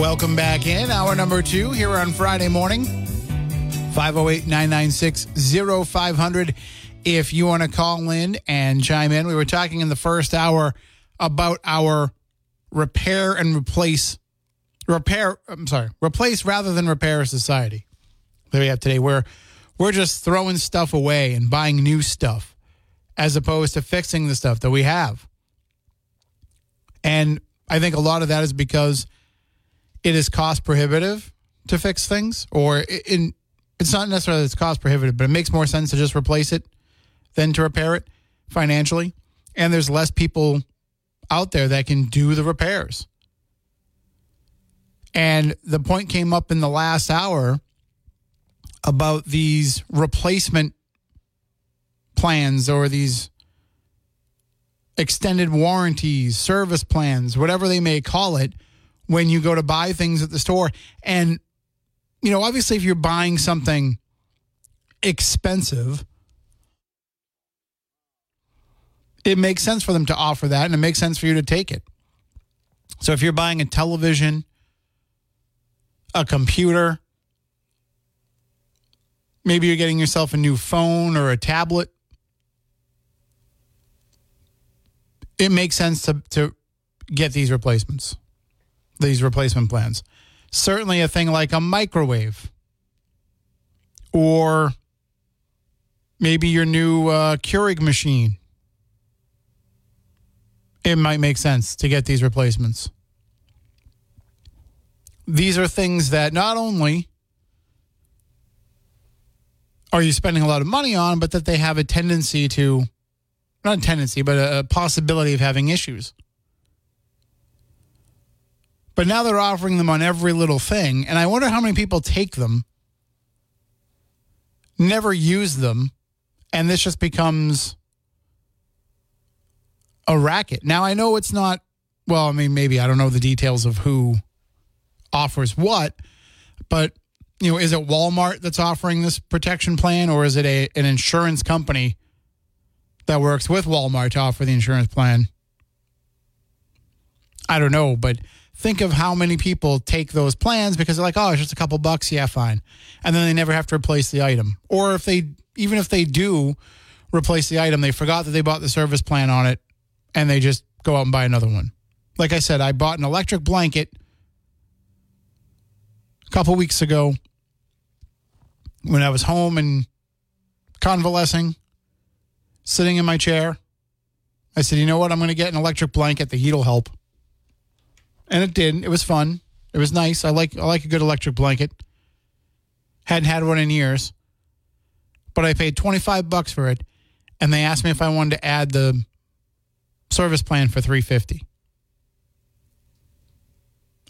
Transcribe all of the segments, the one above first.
Welcome back in. Hour number two here on Friday morning. 508 996 0500. If you want to call in and chime in, we were talking in the first hour about our repair and replace, repair, I'm sorry, replace rather than repair society that we have today, where we're just throwing stuff away and buying new stuff as opposed to fixing the stuff that we have. And I think a lot of that is because it is cost prohibitive to fix things, or in it's not necessarily it's cost prohibitive, but it makes more sense to just replace it than to repair it financially. And there's less people out there that can do the repairs. And the point came up in the last hour about these replacement plans or these extended warranties, service plans, whatever they may call it when you go to buy things at the store. And, you know, obviously, if you're buying something expensive, it makes sense for them to offer that and it makes sense for you to take it. So if you're buying a television, a computer, maybe you're getting yourself a new phone or a tablet, it makes sense to, to get these replacements these replacement plans. Certainly, a thing like a microwave or maybe your new uh, Keurig machine. It might make sense to get these replacements. These are things that not only are you spending a lot of money on, but that they have a tendency to, not a tendency, but a possibility of having issues. But now they're offering them on every little thing. And I wonder how many people take them, never use them, and this just becomes a racket. Now, I know it's not, well, I mean, maybe I don't know the details of who offers what, but you know, is it Walmart that's offering this protection plan or is it a an insurance company that works with Walmart to offer the insurance plan? I don't know, but think of how many people take those plans because they're like, oh, it's just a couple bucks. Yeah, fine. And then they never have to replace the item. Or if they, even if they do replace the item, they forgot that they bought the service plan on it and they just go out and buy another one. Like I said, I bought an electric blanket a couple weeks ago when I was home and convalescing, sitting in my chair. I said, you know what? I'm going to get an electric blanket. The heat will help and it did. It was fun. It was nice. I like I like a good electric blanket. Hadn't had one in years, but I paid twenty five bucks for it, and they asked me if I wanted to add the service plan for three fifty.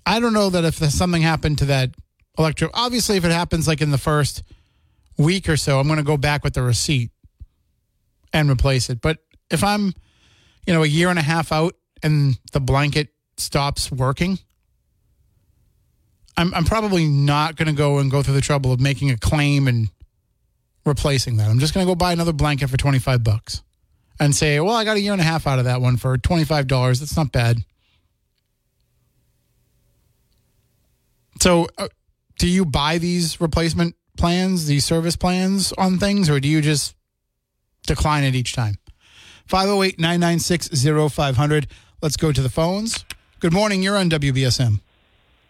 I don't know that if something happened to that electric. Obviously, if it happens like in the first week or so, I'm going to go back with the receipt and replace it. But if I'm, you know, a year and a half out and the blanket stops working, I'm, I'm probably not going to go and go through the trouble of making a claim and replacing that. I'm just going to go buy another blanket for 25 bucks and say, well, I got a year and a half out of that one for $25. That's not bad. So, uh, do you buy these replacement plans, these service plans on things, or do you just decline it each time? 508 996 0500. Let's go to the phones. Good morning. You're on WBSM.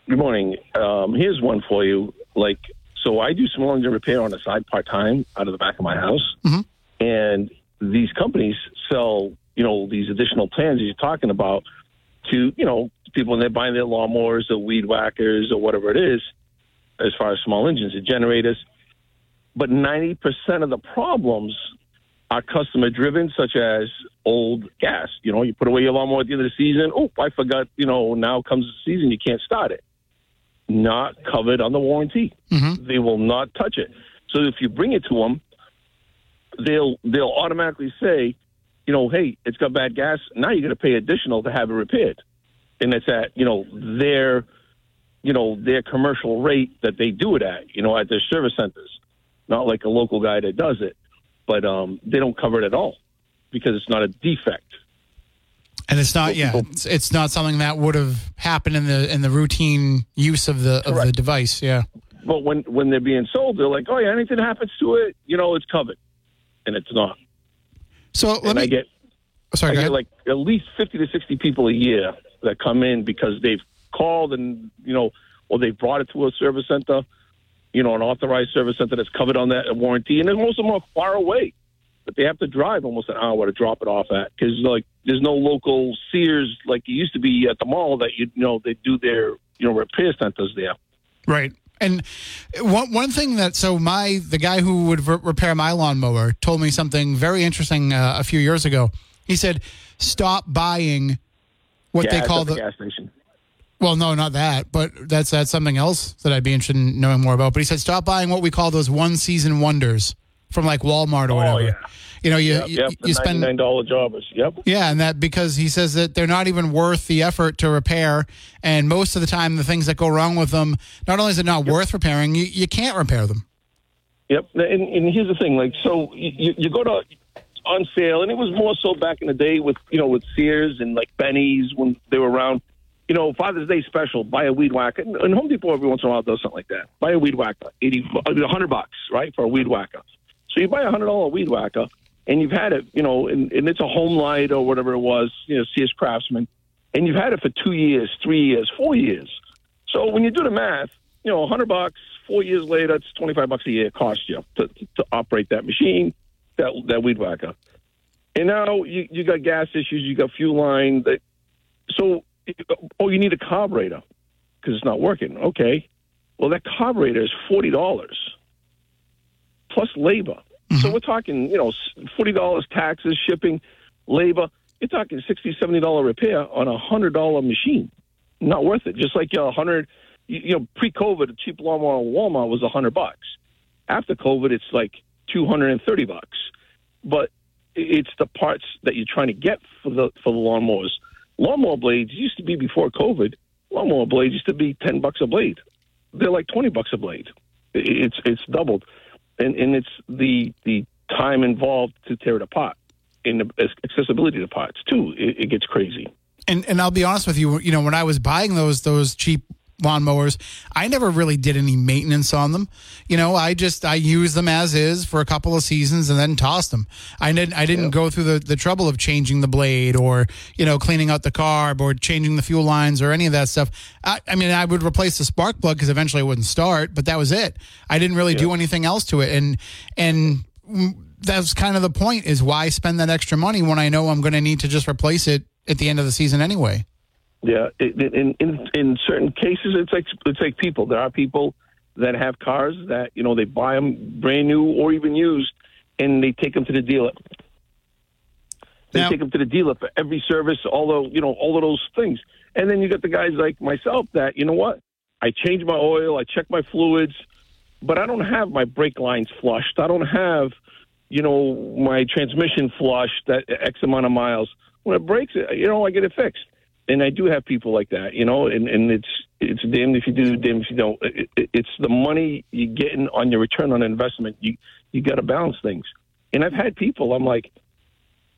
Good morning. Um, here's one for you. Like, so I do small engine repair on the side part time out of the back of my house, Mhm. and these companies sell, you know, these additional plans that you're talking about to, you know, people when they're buying their lawnmowers or weed whackers or whatever it is, as far as small engines and generators. But 90% of the problems are customer driven, such as old gas. You know, you put away your lawnmower at the end of the season. Oh, I forgot. You know, now comes the season, you can't start it. Not covered on the warranty. Mhm. They will not touch it. So if you bring it to them, they'll they'll automatically say, you know, hey, it's got bad gas. Now you're going to pay additional to have it repaired, and it's at you know their you know their commercial rate that they do it at. You know, at their service centers, not like a local guy that does it, but um, they don't cover it at all because it's not a defect. And it's not, yeah, it's, it's not something that would have happened in the in the routine use of the of the device. Yeah. But when when they're being sold, they're like, oh yeah, anything happens to it, you know, it's covered, and it's not. So let and me. I get sorry, I get like at least fifty to sixty people a year that come in because they've called and you know, or they brought it to a service center, you know, an authorized service center that's covered on that warranty, and then most of them are far away, that they have to drive almost an hour to drop it off at because like there's no local Sears like it used to be at the mall that you, you know they do their you know repair centers there. Right. And one one thing that so my the guy who would re- repair my lawnmower told me something very interesting uh, a few years ago. He said, "Stop buying what yeah, they call the, the gas station. Well, no, not that, but that's that's something else that I'd be interested in knowing more about." But he said, "Stop buying what we call those one season wonders from like Walmart or Oh, whatever. yeah. You know, you Yep, you, yep, you spend nine dollar jobbers. Yep. Yeah, and that because he says that they're not even worth the effort to repair. And most of the time, the things that go wrong with them, not only is it not worth repairing, you, you can't repair them. Yep. And, and here's the thing, like, so you, you go to on sale, and it was more so back in the day with you know with Sears and like Benny's when they were around. You know, Father's Day special, buy a weed whacker. And Home Depot every once in a while does something like that. Buy a weed whacker, eighty, a hundred bucks, right, for a weed whacker. So you buy a hundred dollar weed whacker, and you've had it, you know, and, and it's a Homelite or whatever it was, you know, Sears Craftsman, and you've had it for two years, three years, four years. So when you do the math, you know, a hundred bucks, four years later, it's twenty five bucks a year it costs you to, to operate that machine, that that weed whacker. And now you you got gas issues, you got fuel line. That so oh, you need a carburetor because it's not working. Okay, well that carburetor is forty dollars plus labor. So mm-hmm. we're talking, you know, forty dollars taxes, shipping, labor. You're talking sixty, seventy dollar $70 repair on a hundred dollar machine. Not worth it. Just like a hundred, you, you know, pre-COVID, a cheap lawnmower at Walmart was a hundred bucks. After COVID, it's like two hundred and thirty bucks. But it's the parts that you're trying to get for the for the lawnmowers. Lawnmower blades used to be before COVID. Lawnmower blades used to be ten bucks a blade. They're like twenty bucks a blade. It's it's doubled, and and it's the the time involved to tear it apart, and the accessibility to parts too. It, it gets crazy. And and I'll be honest with you, you know, when I was buying those those cheap lawnmowers, I never really did any maintenance on them. You know, I just I used them as is for a couple of seasons and then tossed them. I didn't I didn't go through the, the trouble of changing the blade or you know cleaning out the carb or changing the fuel lines or any of that stuff. I, I mean, I would replace the spark plug because eventually it wouldn't start, but that was it. I didn't really do anything else to it, and and. That's kind of the point is why spend that extra money when I know I'm going to need to just replace it at the end of the season anyway. Yeah, in, in in in certain cases, it's like it's like people. There are people that have cars that you know they buy them brand new or even used, and they take them to the dealer. They Now- take them to the dealer for every service, all the you know all of those things. And then you got the guys like myself that you know what? I change my oil, I check my fluids, but I don't have my brake lines flushed. I don't have you know my transmission flushed that X amount of miles. When it breaks, you know I get it fixed and I do have people like that, you know, and, and it's it's damned if you do, damned if you don't. It, it, it's the money you're getting on your return on investment. You you got to balance things. And I've had people. I'm like,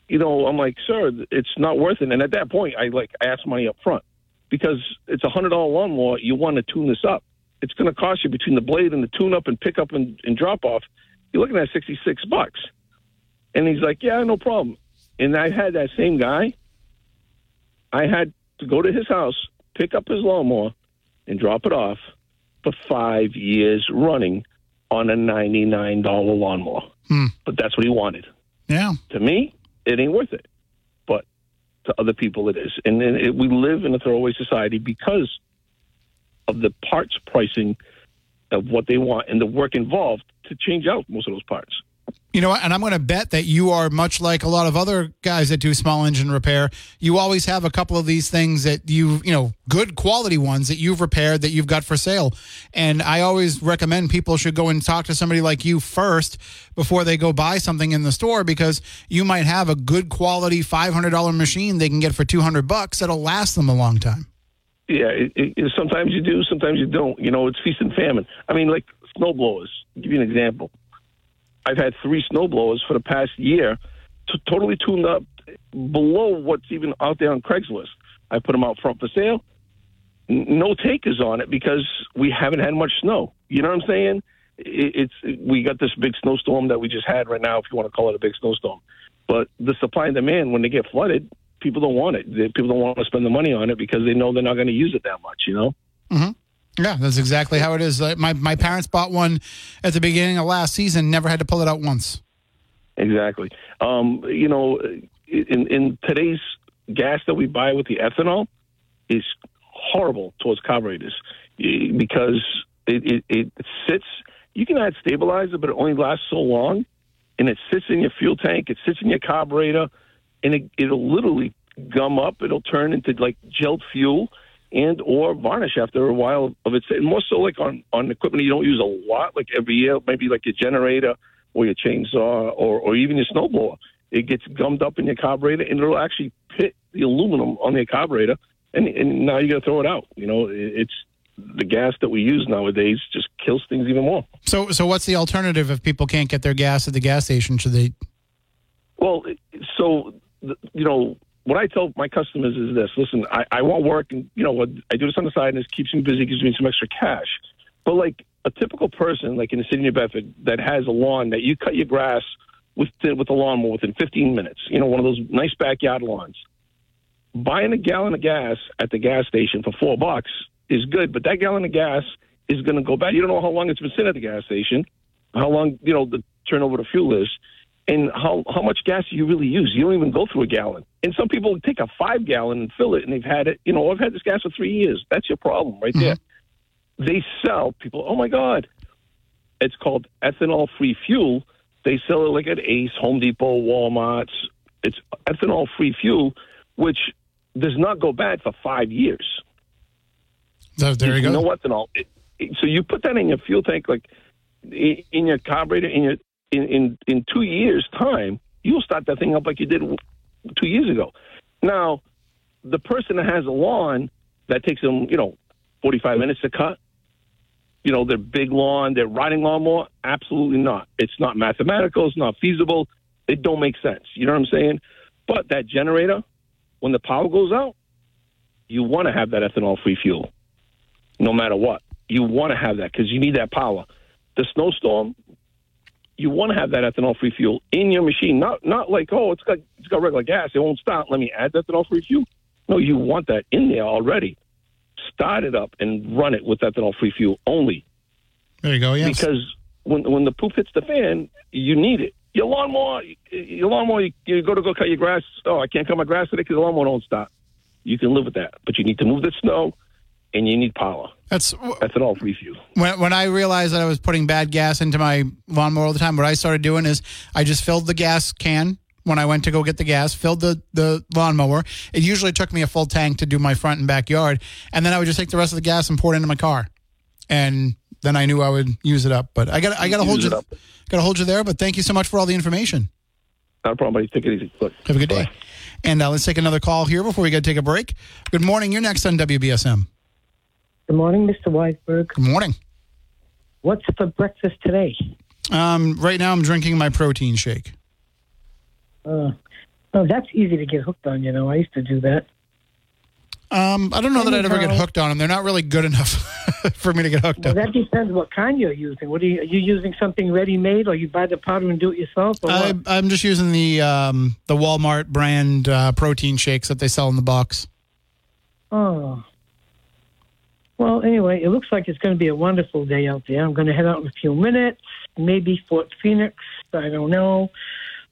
you know, I'm like, sir, it's not worth it. And at that point, I like I ask money up front because it's a hundred dollar lawnmower. You want to tune this up. it's going to cost you between the blade and the tune up and pickup and, and drop off. You're looking at 66 bucks. And he's like, yeah, no problem. And I had that same guy. I had to go to his house, pick up his lawnmower, and drop it off for five years running on a $99 lawnmower. Hmm. But that's what he wanted. Yeah. To me, it ain't worth it. But to other people, it is. And then it, we live in a throwaway society because of the parts pricing of what they want and the work involved to change out most of those parts. You know what? And I'm going to bet that you are much like a lot of other guys that do small engine repair. You always have a couple of these things that you, you know, good quality ones that you've repaired that you've got for sale. And I always recommend people should go and talk to somebody like you first before they go buy something in the store because you might have a good quality $500 machine they can get for 200 bucks that'll last them a long time. Yeah, it, it, sometimes you do, sometimes you don't. You know, it's feast and famine. I mean, like snow blowers. I'll give you an example. I've had three snowblowers for the past year, to totally tuned up below what's even out there on Craigslist. I put them out front for sale. No takers on it because we haven't had much snow. You know what I'm saying? It- It's we got this big snowstorm that we just had right now, if you want to call it a big snowstorm. But the supply and demand, when they get flooded, people don't want it. People don't want to spend the money on it because they know they're not going to use it that much. You know. Mm-hmm. Yeah, that's exactly how it is. My my parents bought one at the beginning of last season, never had to pull it out once. Exactly. Um, you know, in in today's gas that we buy with the ethanol is horrible towards carburetors because it, it, it sits. You can add stabilizer, but it only lasts so long, and it sits in your fuel tank. It sits in your carburetor, and it, it'll literally gum up. It'll turn into like gelled fuel and or varnish after a while of it. More so like on on equipment you don't use a lot, like every year, maybe like your generator or your chainsaw or or even your snowblower. It gets gummed up in your carburetor, and it'll actually pit the aluminum on the carburetor, and and now you got to throw it out. You know, it's the gas that we use nowadays just kills things even more. So, so what's the alternative if people can't get their gas at the gas station? Should they? Well, so you know, what I tell my customers is this: listen, I, I want work, and you know, what I do this on the side, and this keeps me busy, gives me some extra cash. But like a typical person, like in the city of New Bedford, that has a lawn that you cut your grass with with a lawnmower within 15 minutes, you know, one of those nice backyard lawns. Buying a gallon of gas at the gas station for four bucks is good, but that gallon of gas is going to go bad. You don't know how long it's been sitting at the gas station, how long you know the turnover to fuel is and how how much gas do you really use? You don't even go through a gallon. And some people take a five gallon and fill it, and they've had it. You know, I've had this gas for three years. That's your problem right there. Mm-hmm. They sell people. Oh my God, it's called ethanol free fuel. They sell it like at Ace, Home Depot, Walmart's. It's ethanol free fuel, which does not go bad for five years. So there you go. No ethanol. It, it, so you put that in your fuel tank, like in your carburetor, in your in, in, in two years' time, you'll start that thing up like you did two years ago. Now, the person that has a lawn that takes them, you know, 45 minutes to cut, you know, their big lawn, their riding lawnmower, absolutely not. It's not mathematical. It's not feasible. It don't make sense. You know what I'm saying? But that generator, when the power goes out, you want to have that ethanol-free fuel, no matter what. You want to have that because you need that power. The snowstorm, you want to have that ethanol free fuel in your machine. Not not like oh it's got it's got regular gas, it won't start. Let me add that ethanol free fuel. No, you want that in there already. Start it up and run it with ethanol free fuel only. There you go. Yes. Because when when the poop hits the fan, you need it. Your lawnmower, your lawnmower, you, you go to go cut your grass. Oh, I can't cut my grass today because the lawnmower won't start. You can live with that, but you need to move the snow and you need power. That's that's ethanol free fuel. When when I realized that I was putting bad gas into my lawnmower all the time, what I started doing is I just filled the gas can when I went to go get the gas, filled the the lawnmower. It usually took me a full tank to do my front and backyard, and then I would just take the rest of the gas and pour it into my car, and then I knew I would use it up. But I got I got to hold you got to hold you there. But thank you so much for all the information. Not a problem, buddy. Take it easy. Look. Have a good day. And uh, let's take another call here before we got to take a break. Good morning. You're next on WBSM. Good morning, Mr. Weisberg. Good morning. What's for breakfast today? Um, right now, I'm drinking my protein shake. Uh, oh, that's easy to get hooked on. You know, I used to do that. Um, I don't know that I'd ever get hooked on them. They're not really good enough. for me to get hooked Well, up. that depends what kind you're using. What are you, are you using something ready made, or you buy the powder and do it yourself? Or I? I'm just using the um, the Walmart brand uh, protein shakes that they sell in the box. Oh. Well, anyway, it looks like it's going to be a wonderful day out there. I'm going to head out in a few minutes, maybe Fort Phoenix. I don't know.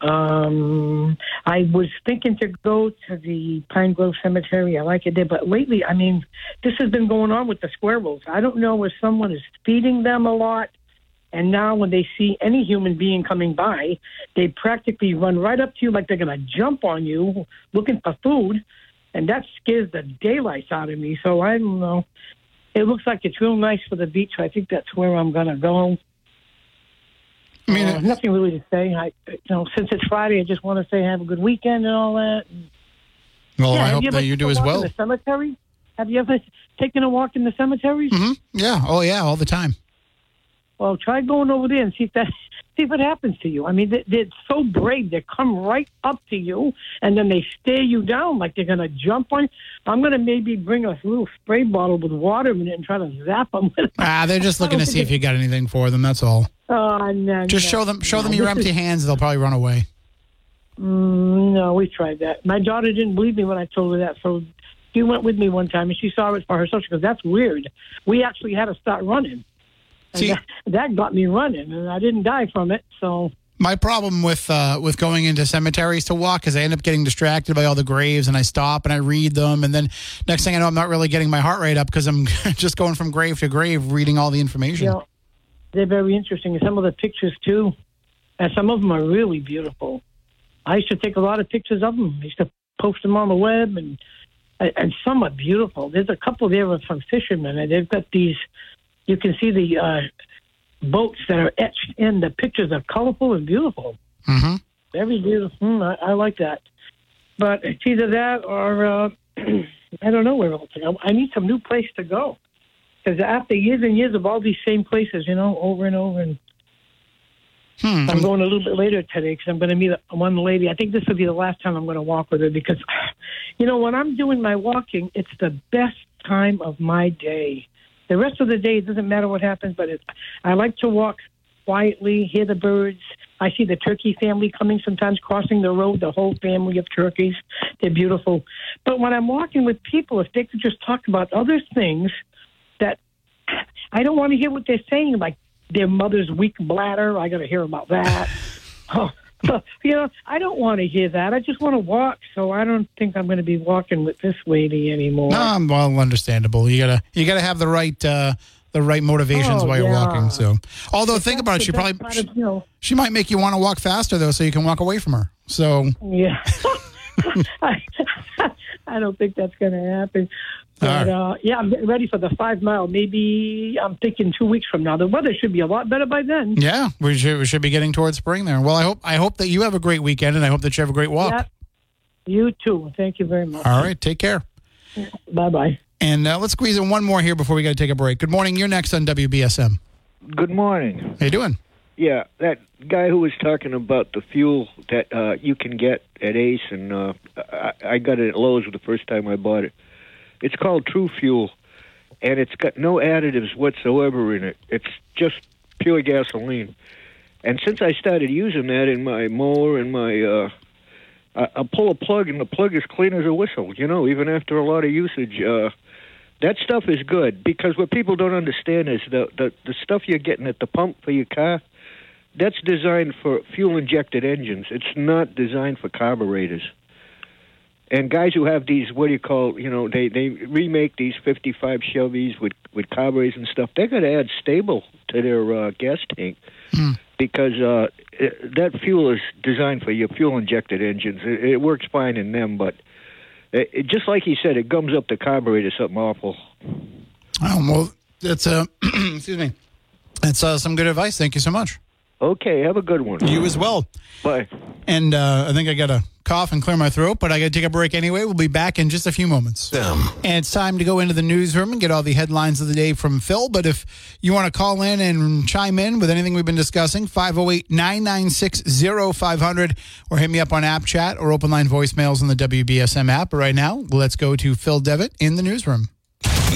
Um, I was thinking to go to the Pine Grove Cemetery. I like it there, but lately, I mean, this has been going on with the squirrels. I don't know if someone is feeding them a lot, and now when they see any human being coming by, they practically run right up to you like they're going to jump on you, looking for food and that scares the daylights out of me. So I don't know. It looks like it's real nice for the beach. So I think that's where I'm gonna go. I mean, Uh, nothing really to say. I, you know, since it's Friday, I just want to say have a good weekend and all that. well, yeah, I hope you that you do as well. In the cemetery? Have you ever taken a walk in the cemeteries? hmm Yeah. Oh, yeah. All the time. Well, try going over there and see if that see what happens to you. I mean, they, they're so brave. They come right up to you and then they stare you down like they're going to jump on. you. I'm going to maybe bring a little spray bottle with water in it and try to zap them. with it. Ah, they're just looking to see if you got anything for them. That's all. Oh, no, Just no. show them show them your empty is- hands. They'll probably run away. Mm, no, we tried that. My daughter didn't believe me when I told her that, so she went with me one time and she saw it for herself. She goes, "That's weird." We actually had to start running. See- that, that got me running, and I didn't die from it. So My problem with uh, with going into cemeteries to walk is I end up getting distracted by all the graves, and I stop and I read them, and then next thing I know, I'm not really getting my heart rate up because I'm just going from grave to grave, reading all the information. you know, they're very interesting. And some of the pictures too, and some of them are really beautiful. I used to take a lot of pictures of them. I used to post them on the web, and and some are beautiful. There's a couple there from fishermen, and they've got these. You can see the uh, boats that are etched in. The pictures are colorful and beautiful. hmm Very beautiful. Hmm, I, I like that. But it's either that or uh, I don't know where else. to go. I need some new place to go because after years and years of all these same places, you know, over and over, and Hmm. I'm going a little bit later today because I'm going to meet one lady. I think this will be the last time I'm going to walk with her because, you know, when I'm doing my walking, it's the best time of my day. The rest of the day, it doesn't matter what happens, but it, I like to walk quietly, hear the birds. I see the turkey family coming sometimes crossing the road, the whole family of turkeys. They're beautiful. But when I'm walking with people, if they could just talk about other things that I don't want to hear what they're saying, like their mother's weak bladder. I got to hear about that. oh, so, you know, I don't want to hear that. I just want to walk. So I don't think I'm going to be walking with this lady anymore. No, well, understandable. You gotta you gotta have the right uh, the right motivations Oh, while you're yeah. walking. So, although think about it, she probably of, you know, she might make you want to walk faster though, so you can walk away from her. So, Yeah. I, I don't think that's going to happen. But uh, yeah, I'm getting ready for the five mile. Maybe I'm thinking two weeks from now. The weather should be a lot better by then. yeah, we should we should be getting towards spring there. Well, I hope I hope that you have a great weekend, and I hope that you have a great walk. Yeah. You too. Thank you very much. All right, take care. Bye bye. And uh, let's squeeze in one more here before we got to take a break. Good morning. You're next on WBSM. Good morning. How you doing? Yeah, that guy who was talking about the fuel that uh, you can get at Ace, and uh, I, I got it at Lowe's the first time I bought it. It's called True Fuel, and it's got no additives whatsoever in it. It's just pure gasoline. And since I started using that in my mower and my, uh, I, I pull a plug, and the plug is clean as a whistle. You know, even after a lot of usage. Uh, that stuff is good because what people don't understand is the, the the stuff you're getting at the pump for your car that's designed for fuel injected engines. It's not designed for carburetors. And guys who have these, what do you call, you know, they they remake these '55 Chevys with with carburetors and stuff. They got to add Sta-Bil to their uh, gas tank because uh, it, that fuel is designed for your fuel injected engines. It, it works fine in them, but it, it, just like he said, it gums up the carburetor something awful. Oh, well, that's uh, excuse me. That's uh, some good advice. Thank you so much. Okay, have a good one. You as well. Bye. And uh, I think I got to cough and clear my throat, but I got to take a break anyway. We'll be back in just a few moments. Them. And it's time to go into the newsroom and get all the headlines of the day from Phil. But if you want to call in and chime in with anything we've been discussing, 508 996 0500 or hit me up on app chat or open line voicemails on the WBSM app. But right now, let's go to Phil Devitt in the newsroom.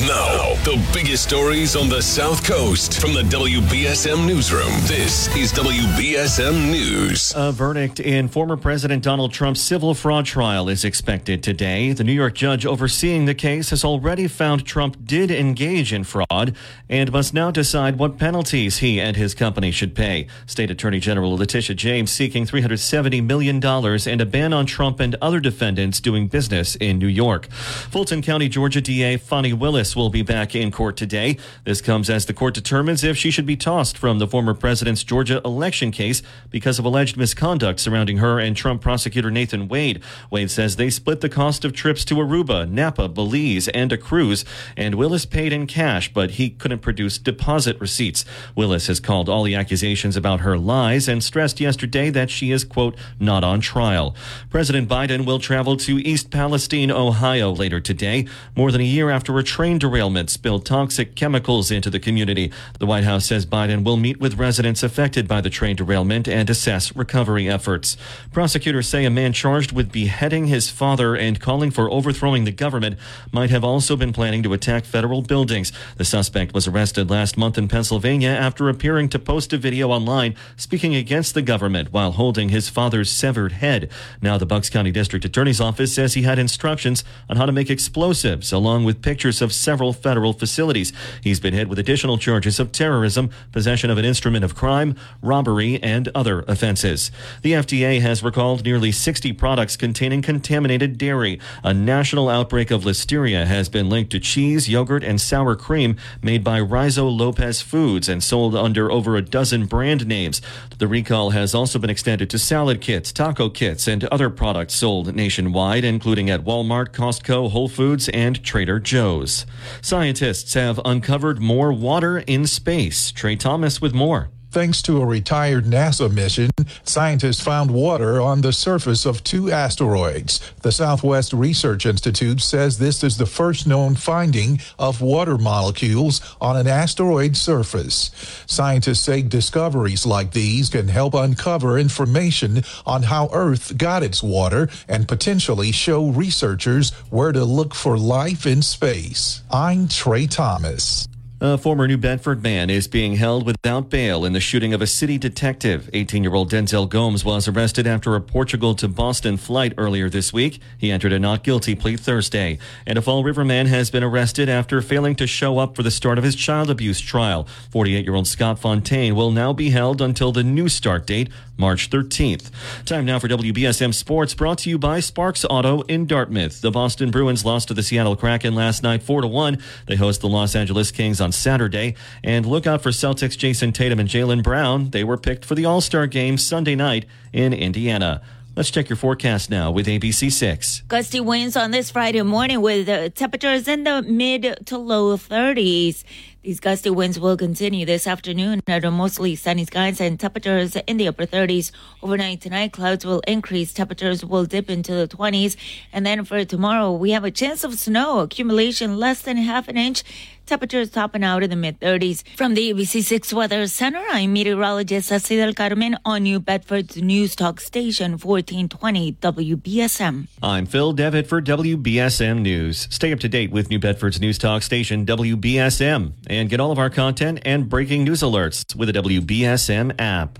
Now, the biggest stories on the South Coast from the WBSM Newsroom. This is WBSM News. A verdict in former President Donald Trump's civil fraud trial is expected today. The New York judge overseeing the case has already found Trump did engage in fraud and must now decide what penalties he and his company should pay. State Attorney General Letitia James seeking $370 million and a ban on Trump and other defendants doing business in New York. Fulton County, Georgia DA Fani Willis will be back in court today. This comes as the court determines if she should be tossed from the former president's Georgia election case because of alleged misconduct surrounding her and Trump prosecutor Nathan Wade. Wade says they split the cost of trips to Aruba, Napa, Belize, and a cruise, and Willis paid in cash, but he couldn't produce deposit receipts. Willis has called all the accusations about her lies and stressed yesterday that she is, quote, not on trial. President Biden will travel to East Palestine, Ohio later today, more than a year after a train derailment spilled toxic chemicals into the community. The White House says Biden will meet with residents affected by the train derailment and assess recovery efforts. Prosecutors say a man charged with beheading his father and calling for overthrowing the government might have also been planning to attack federal buildings. The suspect was arrested last month in Pennsylvania after appearing to post a video online speaking against the government while holding his father's severed head. Now the Bucks County District Attorney's Office says he had instructions on how to make explosives along with pictures of several federal facilities. He's been hit with additional charges of terrorism, possession of an instrument of crime, robbery, and other offenses. The FDA has recalled nearly 60 products containing contaminated dairy. A national outbreak of listeria has been linked to cheese, yogurt, and sour cream made by Rizo Lopez Foods and sold under over a dozen brand names. The recall has also been extended to salad kits, taco kits, and other products sold nationwide, including at Walmart, Costco, Whole Foods, and Trader Joe's. Scientists have uncovered more water in space. Trey Thomas with more. Thanks to a retired NASA mission, scientists found water on the surface of two asteroids. The Southwest Research Institute says this is the first known finding of water molecules on an asteroid surface. Scientists say discoveries like these can help uncover information on how Earth got its water and potentially show researchers where to look for life in space. I'm Trey Thomas. A former New Bedford man is being held without bail in the shooting of a city detective. 18 year old Denzel Gomes was arrested after a Portugal to Boston flight earlier this week. He entered a not guilty plea Thursday. And a Fall River man has been arrested after failing to show up for the start of his child abuse trial. 48 year old Scott Fontaine will now be held until the new start date, March 13th. Time now for WBSM Sports, brought to you by Sparks Auto in Dartmouth. The Boston Bruins lost to the Seattle Kraken last night 4 to 1. They host the Los Angeles Kings on Saturday. And look out for Celtics Jayson Tatum and Jaylen Brown. They were picked for the All Star game Sunday night in Indiana. Let's check your forecast now with ABC6. Gusty winds on this Friday morning with uh, temperatures in the mid to low 30s. These gusty winds will continue this afternoon under mostly sunny skies and temperatures in the upper 30s. Overnight tonight, clouds will increase. Temperatures will dip into the 20s. And then for tomorrow, we have a chance of snow, accumulation less than half an inch. Temperatures topping out in the mid 30s. From the ABC6 Weather Center, I'm meteorologist Ceci del Carmen on New Bedford's News Talk Station 1420 WBSM. I'm Phil Devitt for WBSM News. Stay up to date with New Bedford's News Talk Station WBSM and get all of our content and breaking news alerts with the WBSM app.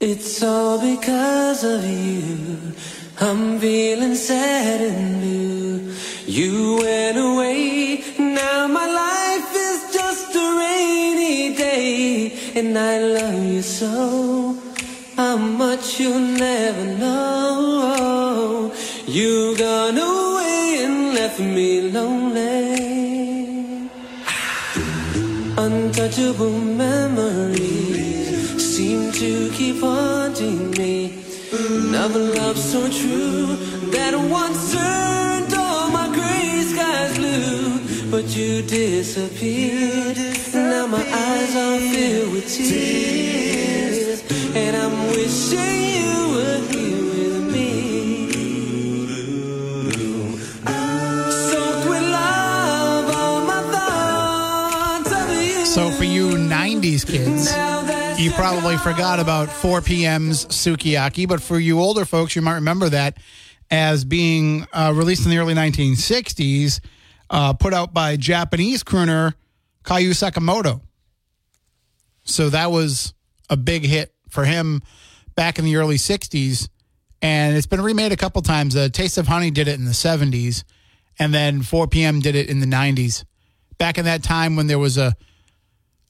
It's all because of you. I'm feeling sad and blue. You went away. Now my life is just a rainy day. And I love you so. How much you'll never know. You me lonely. Untouchable memories seem to keep haunting me. Another love so true that once turned all my gray skies blue. But you disappeared. Now my eyes are filled with tears. And I'm wishing you kids, you probably forgot about 4 p.m.'s Sukiyaki, but for you older folks, you might remember that as being uh, released in the early 1960s, uh, put out by Japanese crooner Kyu Sakamoto. So that was a big hit for him back in the early 60s. And it's been remade a couple times. Uh, Taste of Honey did it in the 70s, and then 4 p.m. did it in the 90s. Back in that time when there was a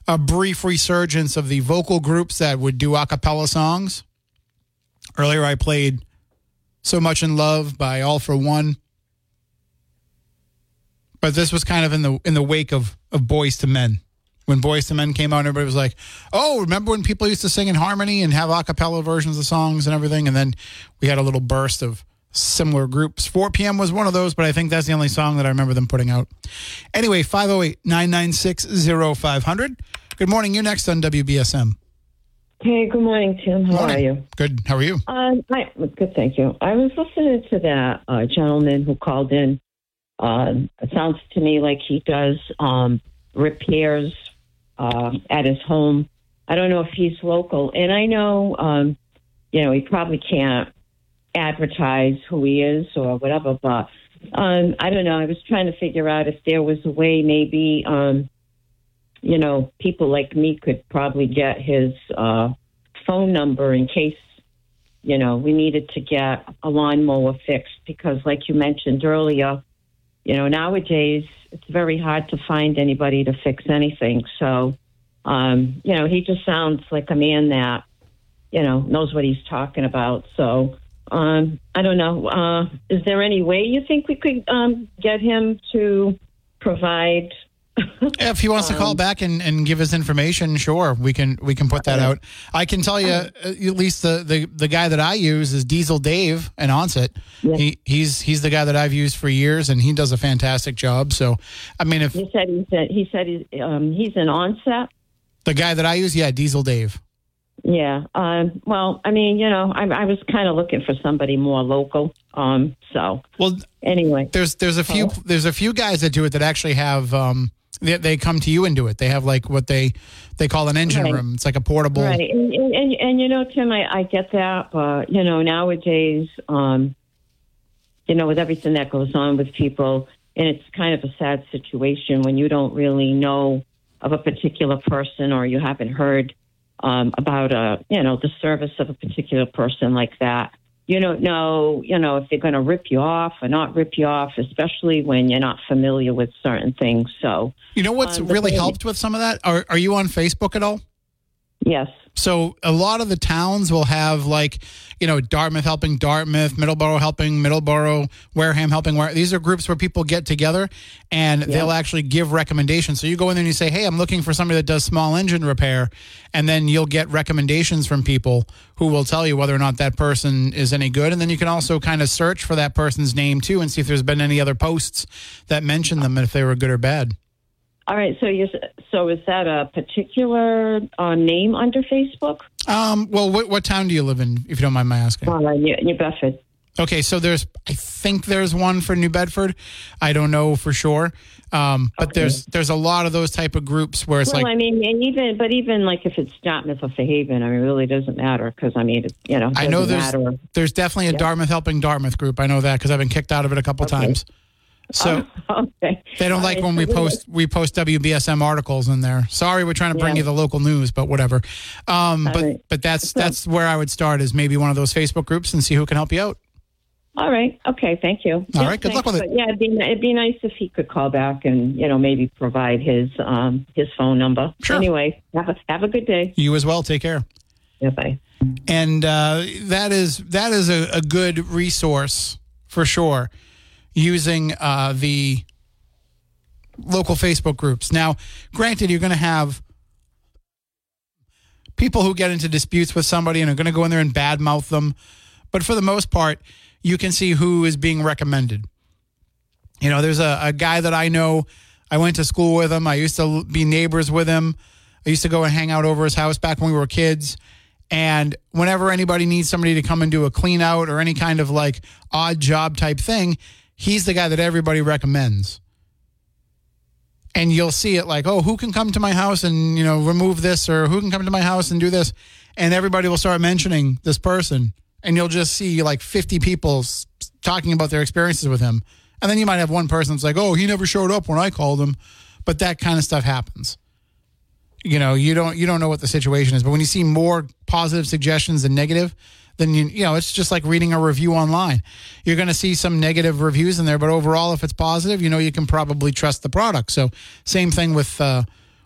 a brief resurgence of the vocal groups that would do a cappella songs. Earlier, I played So Much in Love by All-4-One. But this was kind of in the in the wake of of Boyz II Men. When Boyz II Men came out, everybody was like, "Oh, remember when people used to sing in harmony and have a cappella versions of songs and everything?" And then we had a little burst of similar groups. 4 p.m. was one of those, but I think that's the only song that I remember them putting out. Anyway, 508 996 0500. Good morning. You're next on WBSM. Hey, good morning, Tim. How Morning. are you? Good. How are you? Um, I, good, thank you. I was listening to that uh, gentleman who called in. Um, it sounds to me like he does um, repairs uh, at his home. I don't know if he's local, and I know, um, you know, he probably can't advertise who he is or whatever. But um, I don't know. I was trying to figure out if there was a way, maybe, um, you know, people like me could probably get his uh, phone number in case, you know, we needed to get a lawnmower fixed because, like you mentioned earlier, you know, nowadays it's very hard to find anybody to fix anything. So, um, you know, he just sounds like a man that, you know, knows what he's talking about. So, um, I don't know. Uh, is there any way you think we could um, get him to provide? If he wants to call back and, and give us information, sure, we can we can put that out. I can tell you, uh, at least the, the, the guy that I use is Diesel Dave and Onset. He he's he's the guy that I've used for years, and he does a fantastic job. So, I mean, if He said he said he said he's, um, he's an onset. the guy that I use, yeah, Diesel Dave. Yeah. Um, well, I mean, you know, I, I was kind of looking for somebody more local. Um, so well, anyway, There's there's a few there's a few guys that do it that actually have um they, they come to you and do it. They have like what they they call an engine Right. room. It's like a portable. Right, and, and, and, and you know, Tim, I, I get that, but you know, nowadays, um, you know, with everything that goes on with people, and it's kind of a sad situation when you don't really know of a particular person or you haven't heard um, about a, you know, the service of a particular person like that. You don't know, you know, if they're going to rip you off or not rip you off, especially when you're not familiar with certain things. So, You know what's Um, really helped with some of that? Are are you on Facebook at all? Yes. So a lot of the towns will have like, you know, Dartmouth helping Dartmouth, Middleborough helping Middleborough, Wareham helping Ware. These are groups where people get together and they'll actually give recommendations. So you go in there and you say, "Hey, I'm looking for somebody that does small engine repair," and then you'll get recommendations from people who will tell you whether or not that person is any good. And then you can also kind of search for that person's name too and see if there's been any other posts that mention them and if they were good or bad. All right. So you so is that a particular uh, name under Facebook? Um, well, what, what town do you live in, if you don't mind my asking? Uh, New, New Bedford. Okay, so there's, I think there's one for New Bedford. I don't know for sure, um, but there's there's a lot of those type of groups where it's like well, like I mean, and even but even like if it's Dartmouth or Fairhaven, I mean, it really doesn't matter because I mean, it, you know, it I know there's matter. there's definitely a Dartmouth helping Dartmouth group. I know that because I've been kicked out of it a couple times. So okay. they don't like when we post we post WBSM articles in there. Sorry, we're trying to bring Yeah. you the local news, but whatever. Um, but right. but that's that's where I would start is maybe one of those Facebook groups and see who can help you out. All right. Okay. Thank you. All right, good luck with it. But yeah, it'd be it'd be nice if he could call back and you know maybe provide his um his phone number. Sure. Anyway, have a have a good day. You as well. Take care. Yeah. Bye. and uh, that is that is a, a good resource for sure using uh, the local facebook groups. Now granted you're going to have people who get into disputes with somebody and are going to go in there and badmouth them but for the most part you can see who is being recommended. You know there's a, a guy that i know. I went to school with him. I used to be neighbors with him. I used to go and hang out over his house back when we were kids. And whenever anybody needs somebody to come and do a clean out or any kind of like odd job type thing, he's the guy that everybody recommends. and you'll see it like, oh, who can come to my house and you know remove this, or who can come to my house and do this, and everybody will start mentioning this person, and you'll just see like 50 people talking about their experiences with him, and then you might have one person that's like, oh, he never showed up when I called him, but that kind of stuff happens. You know, you don't you don't know what the situation is, but when you see more positive suggestions than negative, then you you know it's just like reading a review online. You're going to see some negative reviews in there, but overall, if it's positive, you know you can probably trust the product. So same thing with uh,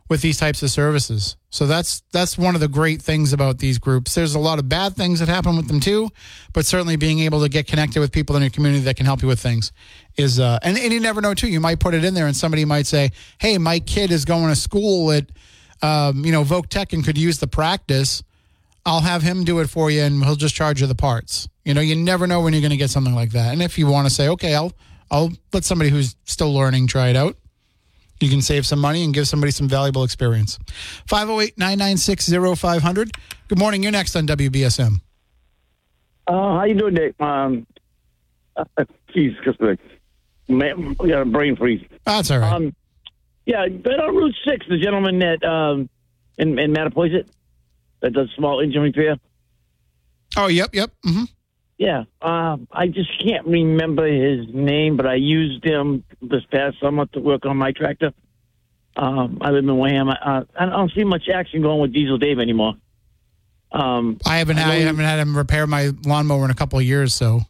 with these types of services. So that's that's one of the great things about these groups. There's a lot of bad things that happen with them too, but certainly being able to get connected with people in your community that can help you with things is uh, and, and you never know too. You might put it in there and somebody might say, "Hey, my kid is going to school at um, you know Voc Tech and could use the practice." I'll have him do it for you and he'll just charge you the parts. You know, you never know when you're going to get something like that. And if you want to say, okay, I'll I'll let somebody who's still learning try it out. You can save some money and give somebody some valuable experience. 508-996-0500. Good morning. You're next on WBSM. Uh, how you doing, Dick? Um, uh, geez, just like, man, we got a brain freeze. That's all right. Um, yeah, but on Route Six, the gentleman that um, in, in Mattapoisett that does small engine repair. Oh, yep, yep. hmm Yeah, um, I just can't remember his name, but I used him this past summer to work on my tractor. Um, I live in Wareham. I, I don't see much action going with Diesel Dave anymore. Um, I haven't I, he- haven't had him repair my lawnmower in a couple of years, so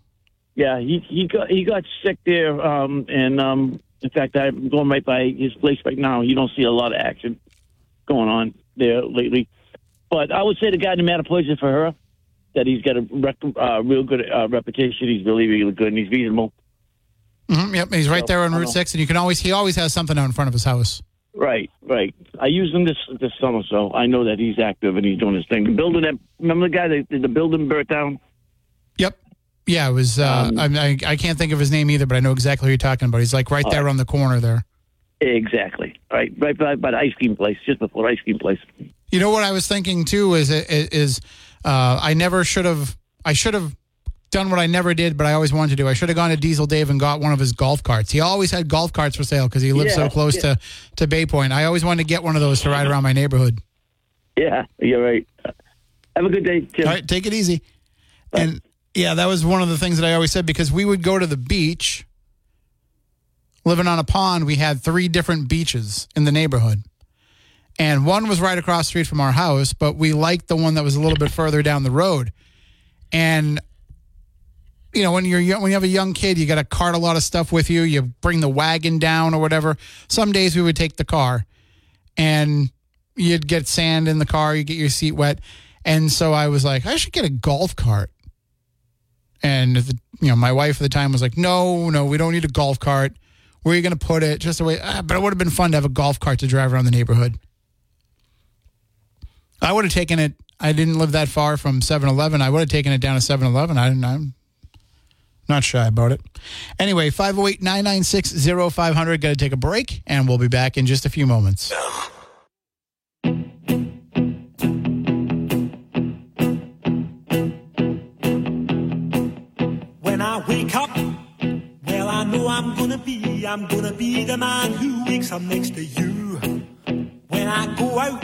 Yeah, he he got he got sick there, um, and um, in fact, I'm going right by his place right now. You don't see a lot of action going on there lately, but I would say the guy in Mattapoisett for her that he's got a rec- uh, real good uh, reputation. He's really really good and he's reasonable. Mhm, yep, he's right So, there on Route. 6 and you can always he always has something out in front of his house. Right, right. I used him this this summer, so I know that he's active and he's doing his thing. The building that remember the guy that did the building burnt down. Yep. Yeah, it was. Uh, Um, I, I I can't think of his name either, but I know exactly who you're talking about. He's like right there on the corner there. Exactly. Right, right by, by the ice cream place, just before the ice cream place. You know what I was thinking too is is uh, I never should have I should have done what I never did, but I always wanted to do. I should have gone to Diesel Dave and got one of his golf carts. He always had golf carts for sale because he lives so close yeah. to to Bay Point. I always wanted to get one of those to ride around my neighborhood. Yeah, you're right. Have a good day, Tim. All right, take it easy. And yeah, that was one of the things that I always said because we would go to the beach. Living on a pond, we had three different beaches in the neighborhood. And one was right across the street from our house, but we liked the one that was a little bit further down the road. And you know, when you're when you have a young kid, you got to cart a lot of stuff with you. You bring the wagon down or whatever. Some days we would take the car, and you'd get sand in the car, you get your seat wet, and so I was like, I should get a golf cart. And the, you know, my wife at the time was like, No, no, we don't need a golf cart. Where are you going to put it? Just a way. Ah, but it would have been fun to have a golf cart to drive around the neighborhood. I would have taken it. I didn't live that far from 7 Eleven. I would have taken it down to 7 Eleven. I'm not shy about it. Anyway, 508 996 0500. Got to take a break, and we'll be back in just a few moments. When I wake up, well, I know I'm gonna be, I'm gonna be the man who wakes up next to you. When I go out,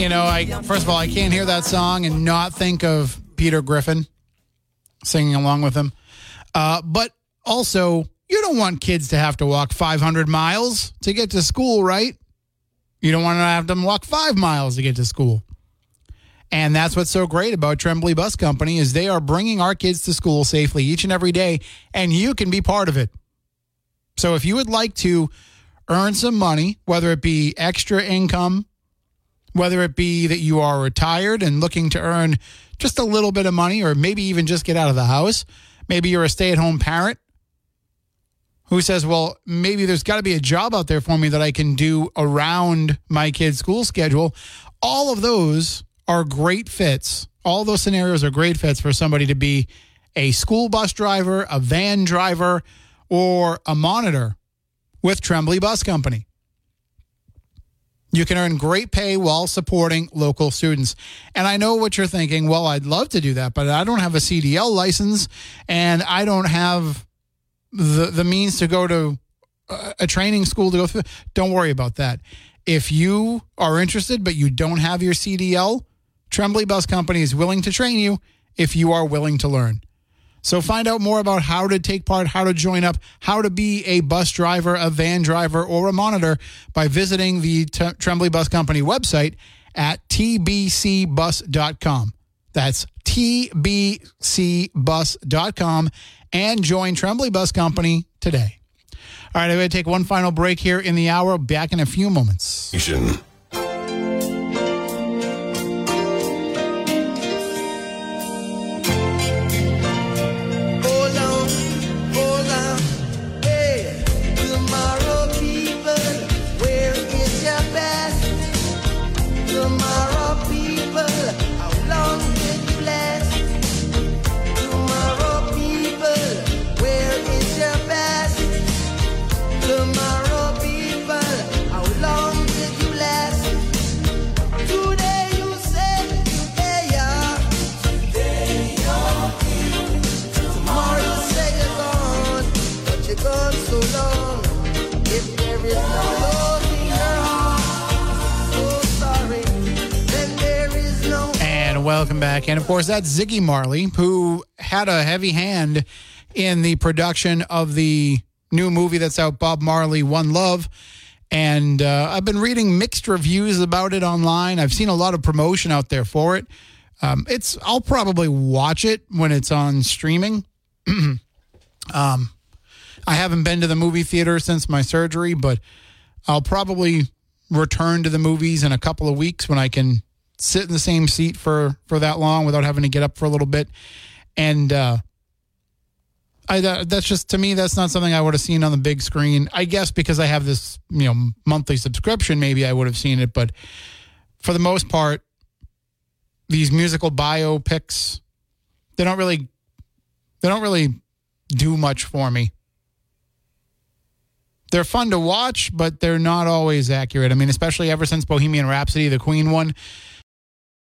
You know, I first of all, I can't hear that song and not think of Peter Griffin singing along with him. Uh, but also, you don't want kids to have to walk 500 miles to get to school, right? You don't want to have them walk five miles to get to school. And that's what's so great about Tremblay Bus Company is they are bringing our kids to school safely each and every day, and you can be part of it. So if you would like to earn some money, whether it be extra income, whether it be that you are retired and looking to earn just a little bit of money, or maybe even just get out of the house. Maybe you're a stay at home parent who says, well, maybe there's got to be a job out there for me that I can do around my kid's school schedule. All of those are great fits. All those scenarios are great fits for somebody to be a school bus driver, a van driver, or a monitor with Tremblay Bus Company. You can earn great pay while supporting local students. And I know what you're thinking. Well, I'd love to do that, but I don't have a CDL license and I don't have the the means to go to a, training school to go through. Don't worry about that. If you are interested but you don't have your CDL, Tremblay Bus Company is willing to train you if you are willing to learn. So find out more about how to take part, how to join up, how to be a bus driver, a van driver, or a monitor by visiting the T- Tremblay Bus Company website at tbcbus.com. That's tbcbus.com and join Tremblay Bus Company today. All right, I'm going to take one final break here in the hour. Back in a few moments. Welcome back. And of course, that's Ziggy Marley, who had a heavy hand in the production of the new movie that's out, Bob Marley One Love. And uh, I've been reading mixed reviews about it online. I've seen a lot of promotion out there for it. Um, it's I'll probably watch it when it's on streaming. um, I haven't been to the movie theater since my surgery, but I'll probably return to the movies in a couple of weeks when I can sit in the same seat for for that long without having to get up for a little bit. And uh, I that- that's just to me that's not something I would have seen on the big screen. I guess because I have this you know monthly subscription, maybe I would have seen it, but for the most part, these musical biopics they don't really they don't really do much for me. They're fun to watch, but they're not always accurate. I mean, especially ever since Bohemian Rhapsody, the Queen one.